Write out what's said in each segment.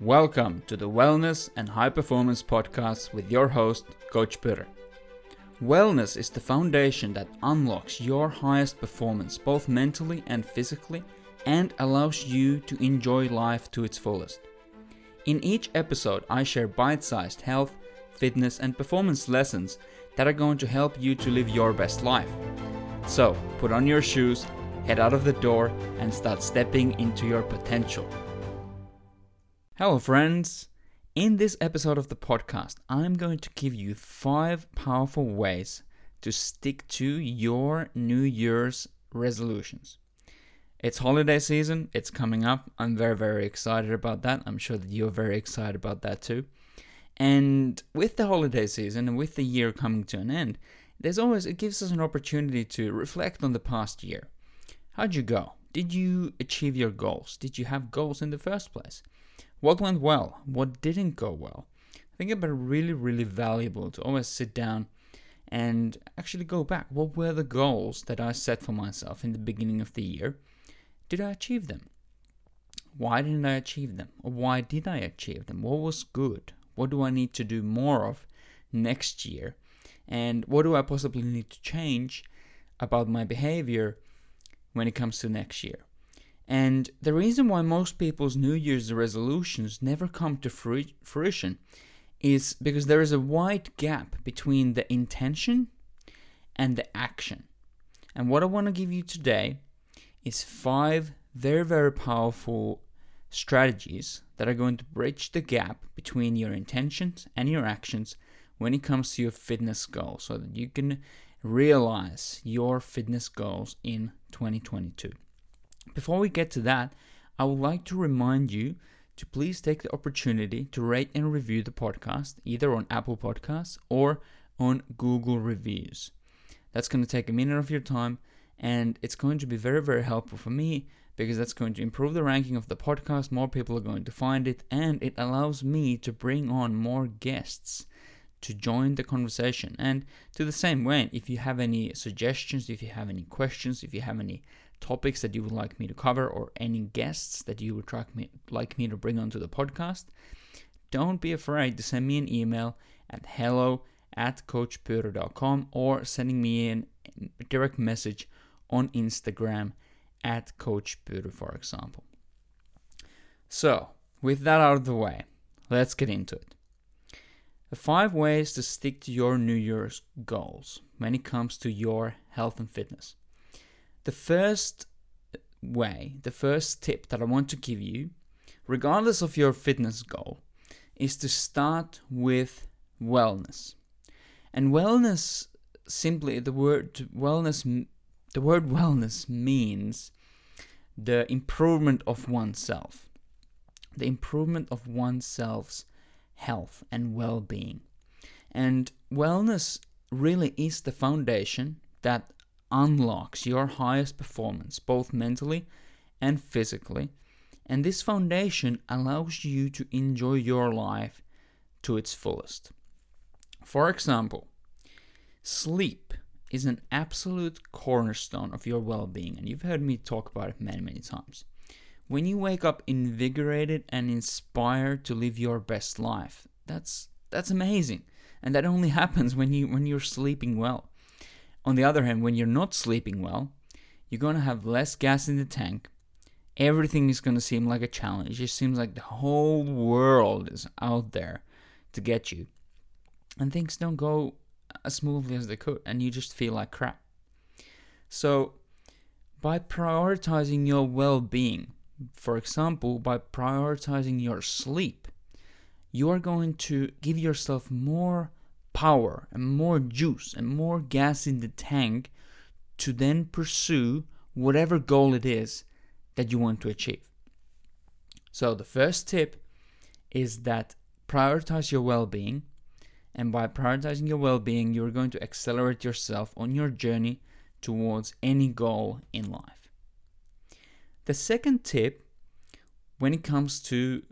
Welcome to the Wellness and High Performance Podcast with your host, Coach Peter. Wellness is the foundation that unlocks your highest performance both mentally and physically and allows you to enjoy life to its fullest. In each episode, I share bite sized health, fitness, and performance lessons that are going to help you to live your best life. So, put on your shoes, head out of the door, and start stepping into your potential. Hello, friends. In this episode of the podcast, I'm going to give you five powerful ways to stick to your New Year's resolutions. It's holiday season, it's coming up. I'm very, very excited about that. I'm sure that you're very excited about that too. And with the holiday season and with the year coming to an end, there's always, it gives us an opportunity to reflect on the past year. How'd you go? Did you achieve your goals? Did you have goals in the first place? What went well? What didn't go well? I think it's really, really valuable to always sit down and actually go back. What were the goals that I set for myself in the beginning of the year? Did I achieve them? Why didn't I achieve them? Or why did I achieve them? What was good? What do I need to do more of next year? And what do I possibly need to change about my behavior when it comes to next year? And the reason why most people's New Year's resolutions never come to fruition is because there is a wide gap between the intention and the action. And what I want to give you today is five very, very powerful strategies that are going to bridge the gap between your intentions and your actions when it comes to your fitness goals so that you can realize your fitness goals in 2022. Before we get to that, I would like to remind you to please take the opportunity to rate and review the podcast either on Apple Podcasts or on Google Reviews. That's going to take a minute of your time and it's going to be very, very helpful for me because that's going to improve the ranking of the podcast. More people are going to find it, and it allows me to bring on more guests to join the conversation. And to the same way, if you have any suggestions, if you have any questions, if you have any topics that you would like me to cover or any guests that you would me, like me to bring onto the podcast, don't be afraid to send me an email at hello at coachpuro.com or sending me a direct message on Instagram at coachpuro, for example. So, with that out of the way, let's get into it. The five ways to stick to your New Year's goals when it comes to your health and fitness. The first way, the first tip that I want to give you, regardless of your fitness goal, is to start with wellness. And wellness simply the word wellness the word wellness means the improvement of oneself. The improvement of oneself's health and well-being. And wellness really is the foundation that unlocks your highest performance, both mentally and physically. And this foundation allows you to enjoy your life to its fullest. For example, sleep is an absolute cornerstone of your well being, and you've heard me talk about it many, many times. When you wake up invigorated and inspired to live your best life, that's that's amazing. And that only happens when you when you're sleeping well. On the other hand, when you're not sleeping well, you're going to have less gas in the tank. Everything is going to seem like a challenge. It just seems like the whole world is out there to get you. And things don't go as smoothly as they could, and you just feel like crap. So, by prioritizing your well being, for example, by prioritizing your sleep, you are going to give yourself more power and more juice and more gas in the tank to then pursue whatever goal it is that you want to achieve. So, the first tip is that prioritize your well being. And by prioritizing your well being, you're going to accelerate yourself on your journey towards any goal in life. The second tip, when it comes to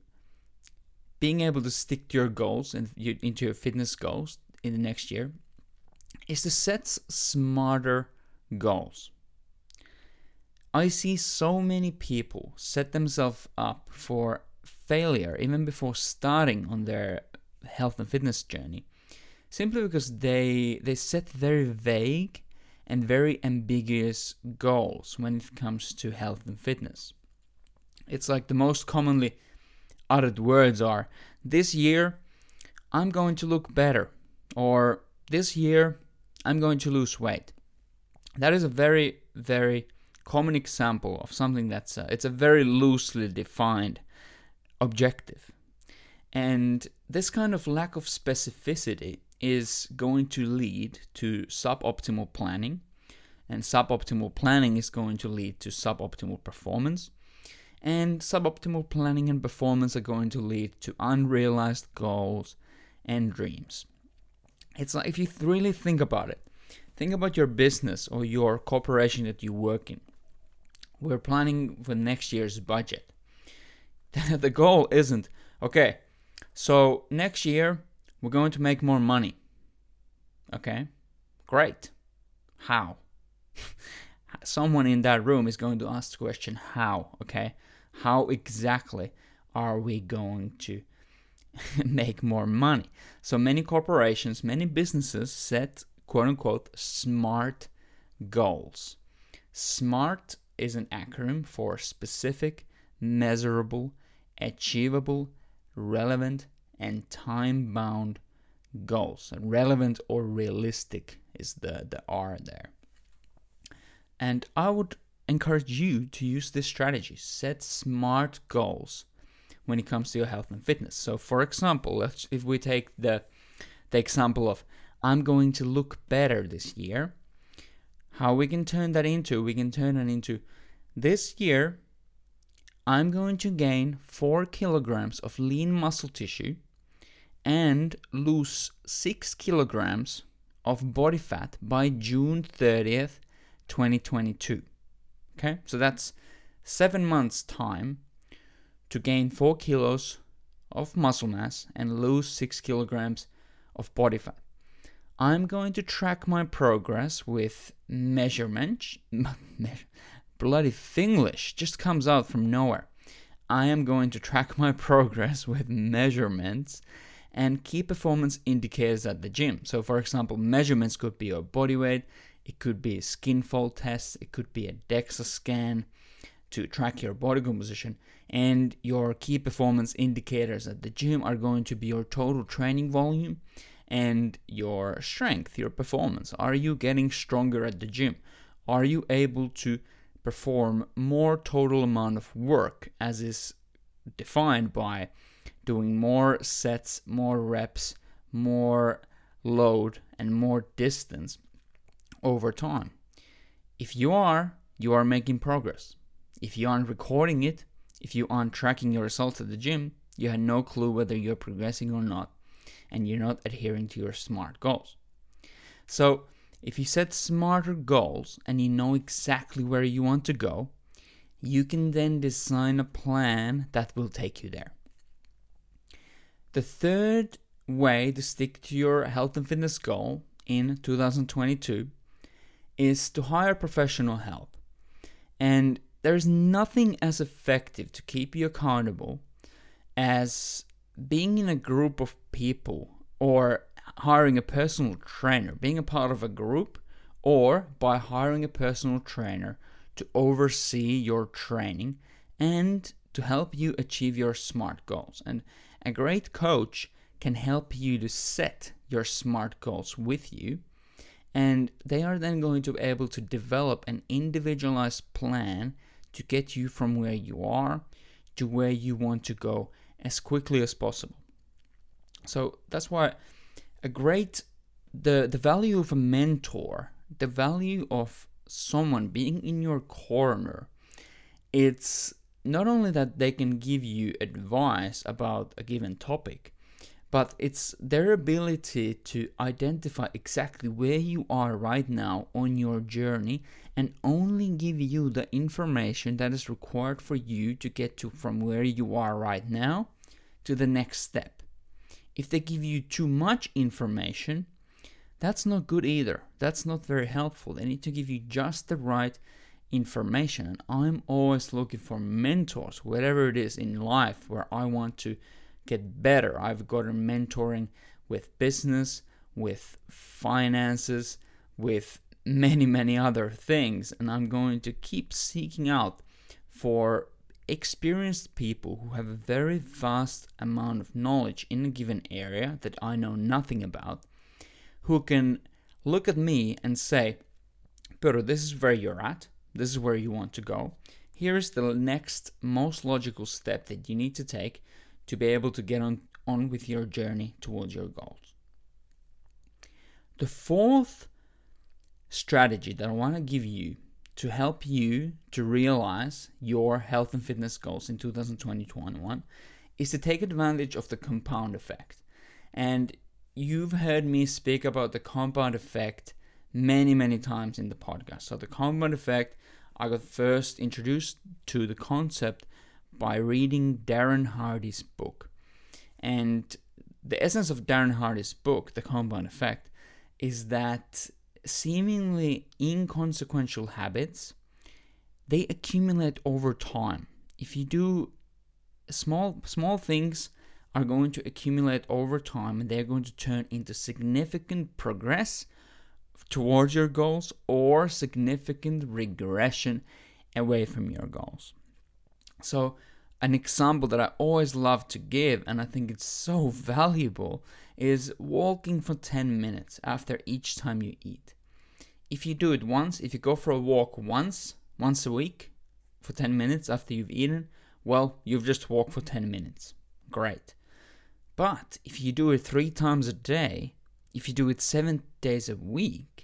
being able to stick to your goals and into your fitness goals, in the next year is to set smarter goals. I see so many people set themselves up for failure, even before starting on their health and fitness journey, simply because they they set very vague and very ambiguous goals when it comes to health and fitness. It's like the most commonly uttered words are this year I'm going to look better or this year I'm going to lose weight. That is a very very common example of something that's a, it's a very loosely defined objective. And this kind of lack of specificity is going to lead to suboptimal planning, and suboptimal planning is going to lead to suboptimal performance. And suboptimal planning and performance are going to lead to unrealized goals and dreams. It's like if you really think about it, think about your business or your corporation that you work in. We're planning for next year's budget. the goal isn't, okay, so next year we're going to make more money. Okay, great. How? Someone in that room is going to ask the question, how? Okay, how exactly are we going to make more money? So many corporations, many businesses set quote unquote smart goals. SMART is an acronym for specific, measurable, achievable, relevant, and time bound goals. And relevant or realistic is the, the R there. And I would encourage you to use this strategy. Set smart goals when it comes to your health and fitness. So for example, if we take the the example of I'm going to look better this year, how we can turn that into, we can turn it into this year I'm going to gain 4 kilograms of lean muscle tissue and lose 6 kilograms of body fat by June 30th, 2022. Okay, so that's seven months' time to gain 4 kilos of muscle mass and lose 6 kilograms of body fat. I'm going to track my progress with measurement, bloody Finglish just comes out from nowhere. I am going to track my progress with measurements and key performance indicators at the gym. So, for example, measurements could be your body weight, it could be a skin fold test, it could be a DEXA scan to track your body composition, and your key performance indicators at the gym are going to be your total training volume and your strength, your performance. Are you getting stronger at the gym? Are you able to perform more total amount of work as is defined by doing more sets, more reps, more load, and more distance over time. If you are, you are making progress. If you aren't recording it, if you aren't tracking your results at the gym, you have no clue whether you're progressing or not, and you're not adhering to your SMART goals. So, if you set smarter goals and you know exactly where you want to go, you can then design a plan that will take you there. The third way to stick to your health and fitness goal in 2022 is to hire professional help. And there's nothing as effective to keep you accountable as being in a group of people or hiring a personal trainer, being a part of a group, or by hiring a personal trainer to oversee your training and to help you achieve your SMART goals. And a great coach can help you to set your SMART goals with you. And they are then going to be able to develop an individualized plan to get you from where you are to where you want to go as quickly as possible. So that's why a great the the value of a mentor, the value of someone being in your corner, it's not only that they can give you advice about a given topic, but it's their ability to identify exactly where you are right now on your journey and only give you the information that is required for you to get to from where you are right now to the next step. If they give you too much information, that's not good either. That's not very helpful. They need to give you just the right information. And I'm always looking for mentors, whatever it is in life where I want to get better. I've gotten mentoring with business, with finances, with many, many other things. And I'm going to keep seeking out for experienced people who have a very vast amount of knowledge in a given area that I know nothing about, who can look at me and say, Pero, this is where you're at, this is where you want to go. Here's the next most logical step that you need to take to be able to get on, on with your journey towards your goals. The fourth strategy that I want to give you to help you to realize your health and fitness goals in 2020-21 is to take advantage of the compound effect. And you've heard me speak about the compound effect many, many times in the podcast. So the compound effect, I got first introduced to the concept by reading Darren Hardy's book. And the essence of Darren Hardy's book, The Compound Effect, is that seemingly inconsequential habits they accumulate over time if you do small small things are going to accumulate over time and they're going to turn into significant progress towards your goals or significant regression away from your goals so an example that I always love to give and I think it's so valuable is walking for 10 minutes after each time you eat if you do it once, if you go for a walk once, once a week for 10 minutes after you've eaten, well, you've just walked for 10 minutes. Great. But if you do it three times a day, if you do it seven days a week,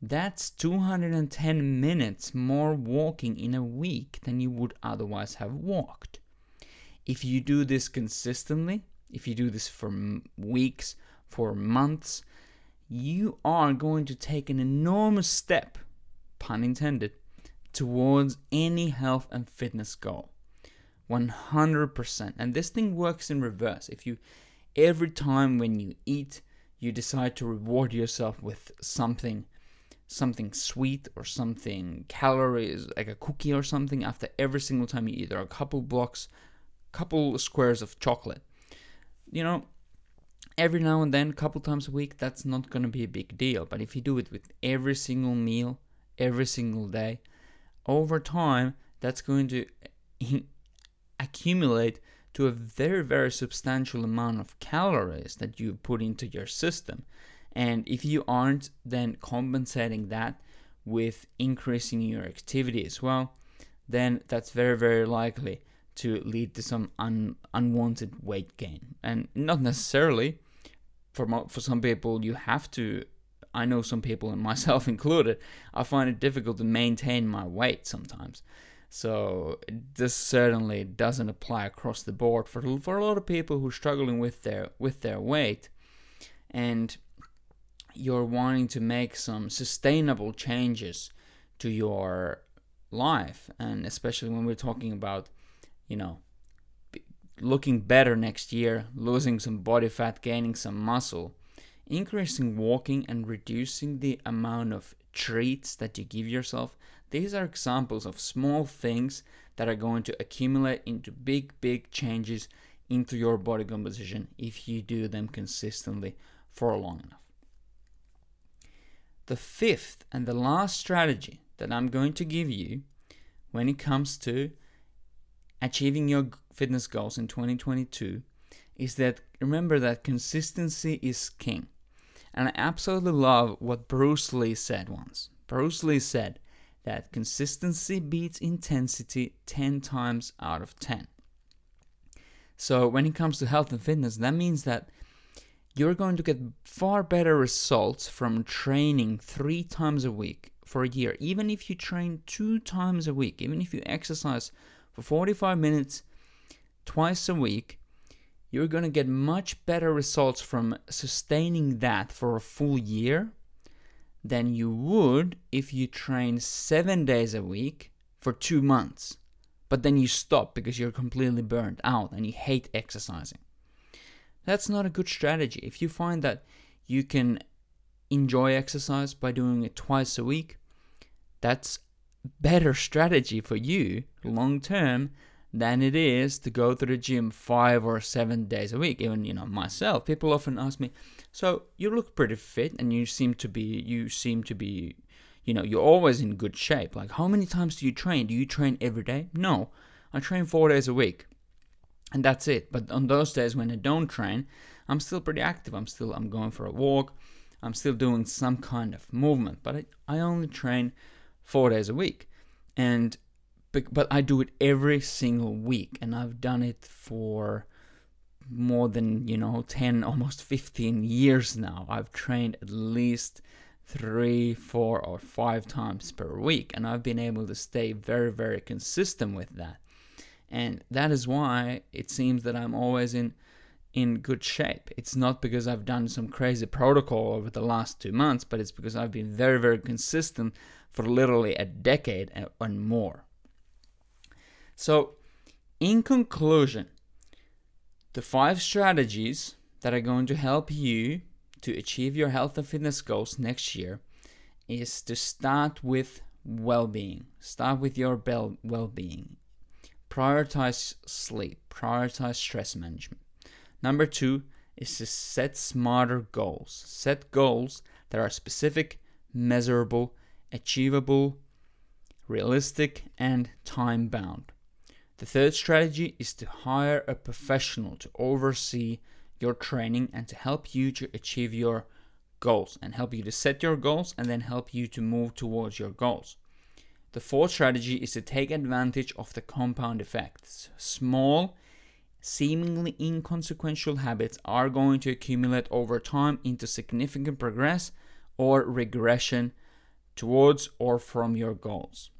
that's 210 minutes more walking in a week than you would otherwise have walked. If you do this consistently, if you do this for weeks, for months, you are going to take an enormous step, pun intended, towards any health and fitness goal. 100%. And this thing works in reverse. If you every time when you eat, you decide to reward yourself with something something sweet or something calories like a cookie or something after every single time you eat or a couple blocks couple squares of chocolate you know every now and then, a couple times a week, that's not going to be a big deal. But if you do it with every single meal, every single day, over time, that's going to accumulate to a very, very substantial amount of calories that you put into your system. And if you aren't then compensating that with increasing your activity as well, then that's very, very likely to lead to some un- unwanted weight gain. And not necessarily. For for some people you have to I know some people and myself included I find it difficult to maintain my weight sometimes. So this certainly doesn't apply across the board for for a lot of people who are struggling with their with their weight. And you're wanting to make some sustainable changes to your life and especially when we're talking about you know looking better next year, losing some body fat, gaining some muscle, increasing walking and reducing the amount of treats that you give yourself. These are examples of small things that are going to accumulate into big, big changes into your body composition if you do them consistently for long enough. The fifth and the last strategy that I'm going to give you when it comes to achieving your fitness goals in 2022 is that remember that consistency is king. And I absolutely love what Bruce Lee said once. Bruce Lee said that consistency beats intensity 10 times out of 10. So when it comes to health and fitness, that means that you're going to get far better results from training three times a week for a year. Even if you train two times a week, even if you exercise for 45 minutes twice a week, you're going to get much better results from sustaining that for a full year than you would if you train seven days a week for two months. But then you stop because you're completely burned out and you hate exercising. That's not a good strategy. If you find that you can enjoy exercise by doing it twice a week, that's better strategy for you long term than it is to go to the gym five or seven days a week. Even you know myself, people often ask me, "So you look pretty fit, and you seem to be you seem to be, you know, you're always in good shape. Like how many times do you train? Do you train every day? No, I train four days a week, and that's it. But on those days when I don't train, I'm still pretty active. I'm still I'm going for a walk. I'm still doing some kind of movement, but I, I only train four days a week, and but I do it every single week, and I've done it for more than you know 10 almost 15 years now i've trained at least three four or five times per week and i've been able to stay very very consistent with that and that is why it seems that i'm always in in good shape it's not because i've done some crazy protocol over the last two months but it's because i've been very very consistent for literally a decade and more so, in conclusion, the five strategies that are going to help you to achieve your health and fitness goals next year is to start with well-being. Start with your well-being. Prioritize sleep, prioritize stress management. Number 2 is to set smarter goals. Set goals that are specific, measurable, achievable, realistic, and time bound. The third strategy is to hire a professional to oversee your training and to help you to achieve your goals and help you to set your goals and then help you to move towards your goals. The fourth strategy is to take advantage of the compound effects. Small, seemingly inconsequential habits are going to accumulate over time into significant progress or regression towards or from your goals.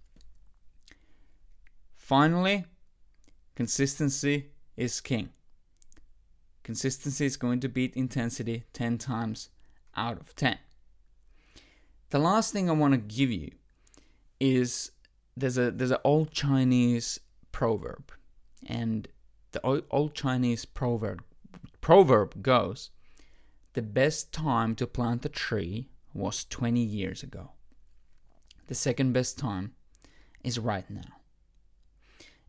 Finally, Consistency is king. Consistency is going to beat intensity 10 times out of 10. The last thing I want to give you is there's a there's an old Chinese proverb and the old, old Chinese proverb proverb goes the best time to plant a tree was 20 years ago. The second best time is right now.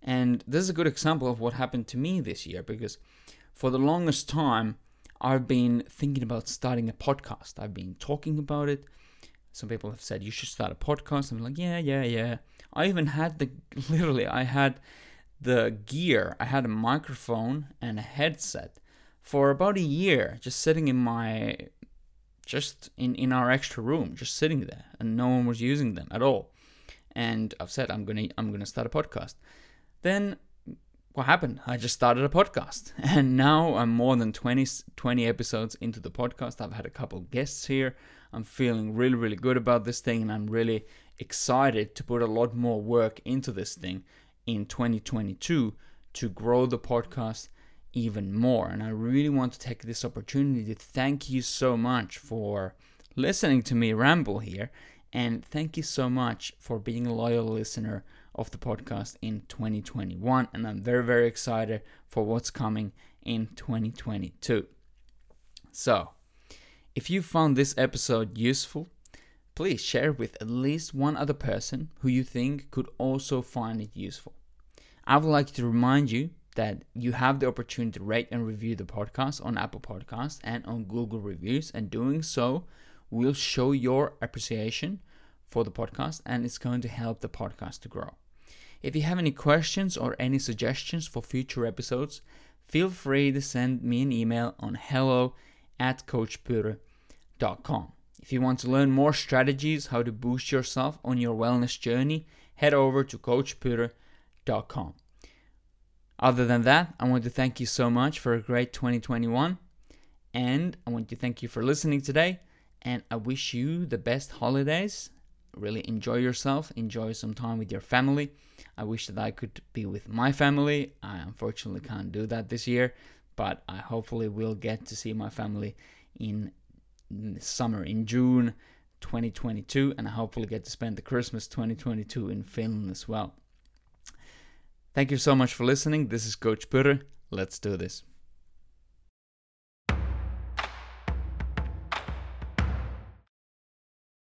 And this is a good example of what happened to me this year because for the longest time, I've been thinking about starting a podcast. I've been talking about it. Some people have said you should start a podcast. I'm like, yeah, yeah, yeah. I even had the literally, I had the gear. I had a microphone and a headset for about a year, just sitting in my, just in in our extra room, just sitting there, and no one was using them at all. And I've said I'm gonna I'm gonna start a podcast. Then what happened? I just started a podcast. And now I'm more than 20, 20 episodes into the podcast. I've had a couple guests here. I'm feeling really, really good about this thing. And I'm really excited to put a lot more work into this thing in 2022 to grow the podcast even more. And I really want to take this opportunity to thank you so much for listening to me ramble here. And thank you so much for being a loyal listener of the podcast in 2021. And I'm very, very excited for what's coming in 2022. So, if you found this episode useful, please share it with at least one other person who you think could also find it useful. I would like to remind you that you have the opportunity to rate and review the podcast on Apple Podcasts and on Google Reviews, and doing so will show your appreciation for the podcast and it's going to help the podcast to grow. If you have any questions or any suggestions for future episodes, feel free to send me an email on hello at coachpure.com. If you want to learn more strategies how to boost yourself on your wellness journey, head over to coachpure.com. Other than that, I want to thank you so much for a great 2021 and I want to thank you for listening today and I wish you the best holidays really enjoy yourself, enjoy some time with your family. I wish that I could be with my family. I unfortunately can't do that this year, but I hopefully will get to see my family in summer, in June 2022, and I hopefully get to spend the Christmas 2022 in Finland as well. Thank you so much for listening. This is Coach Purre. Let's do this.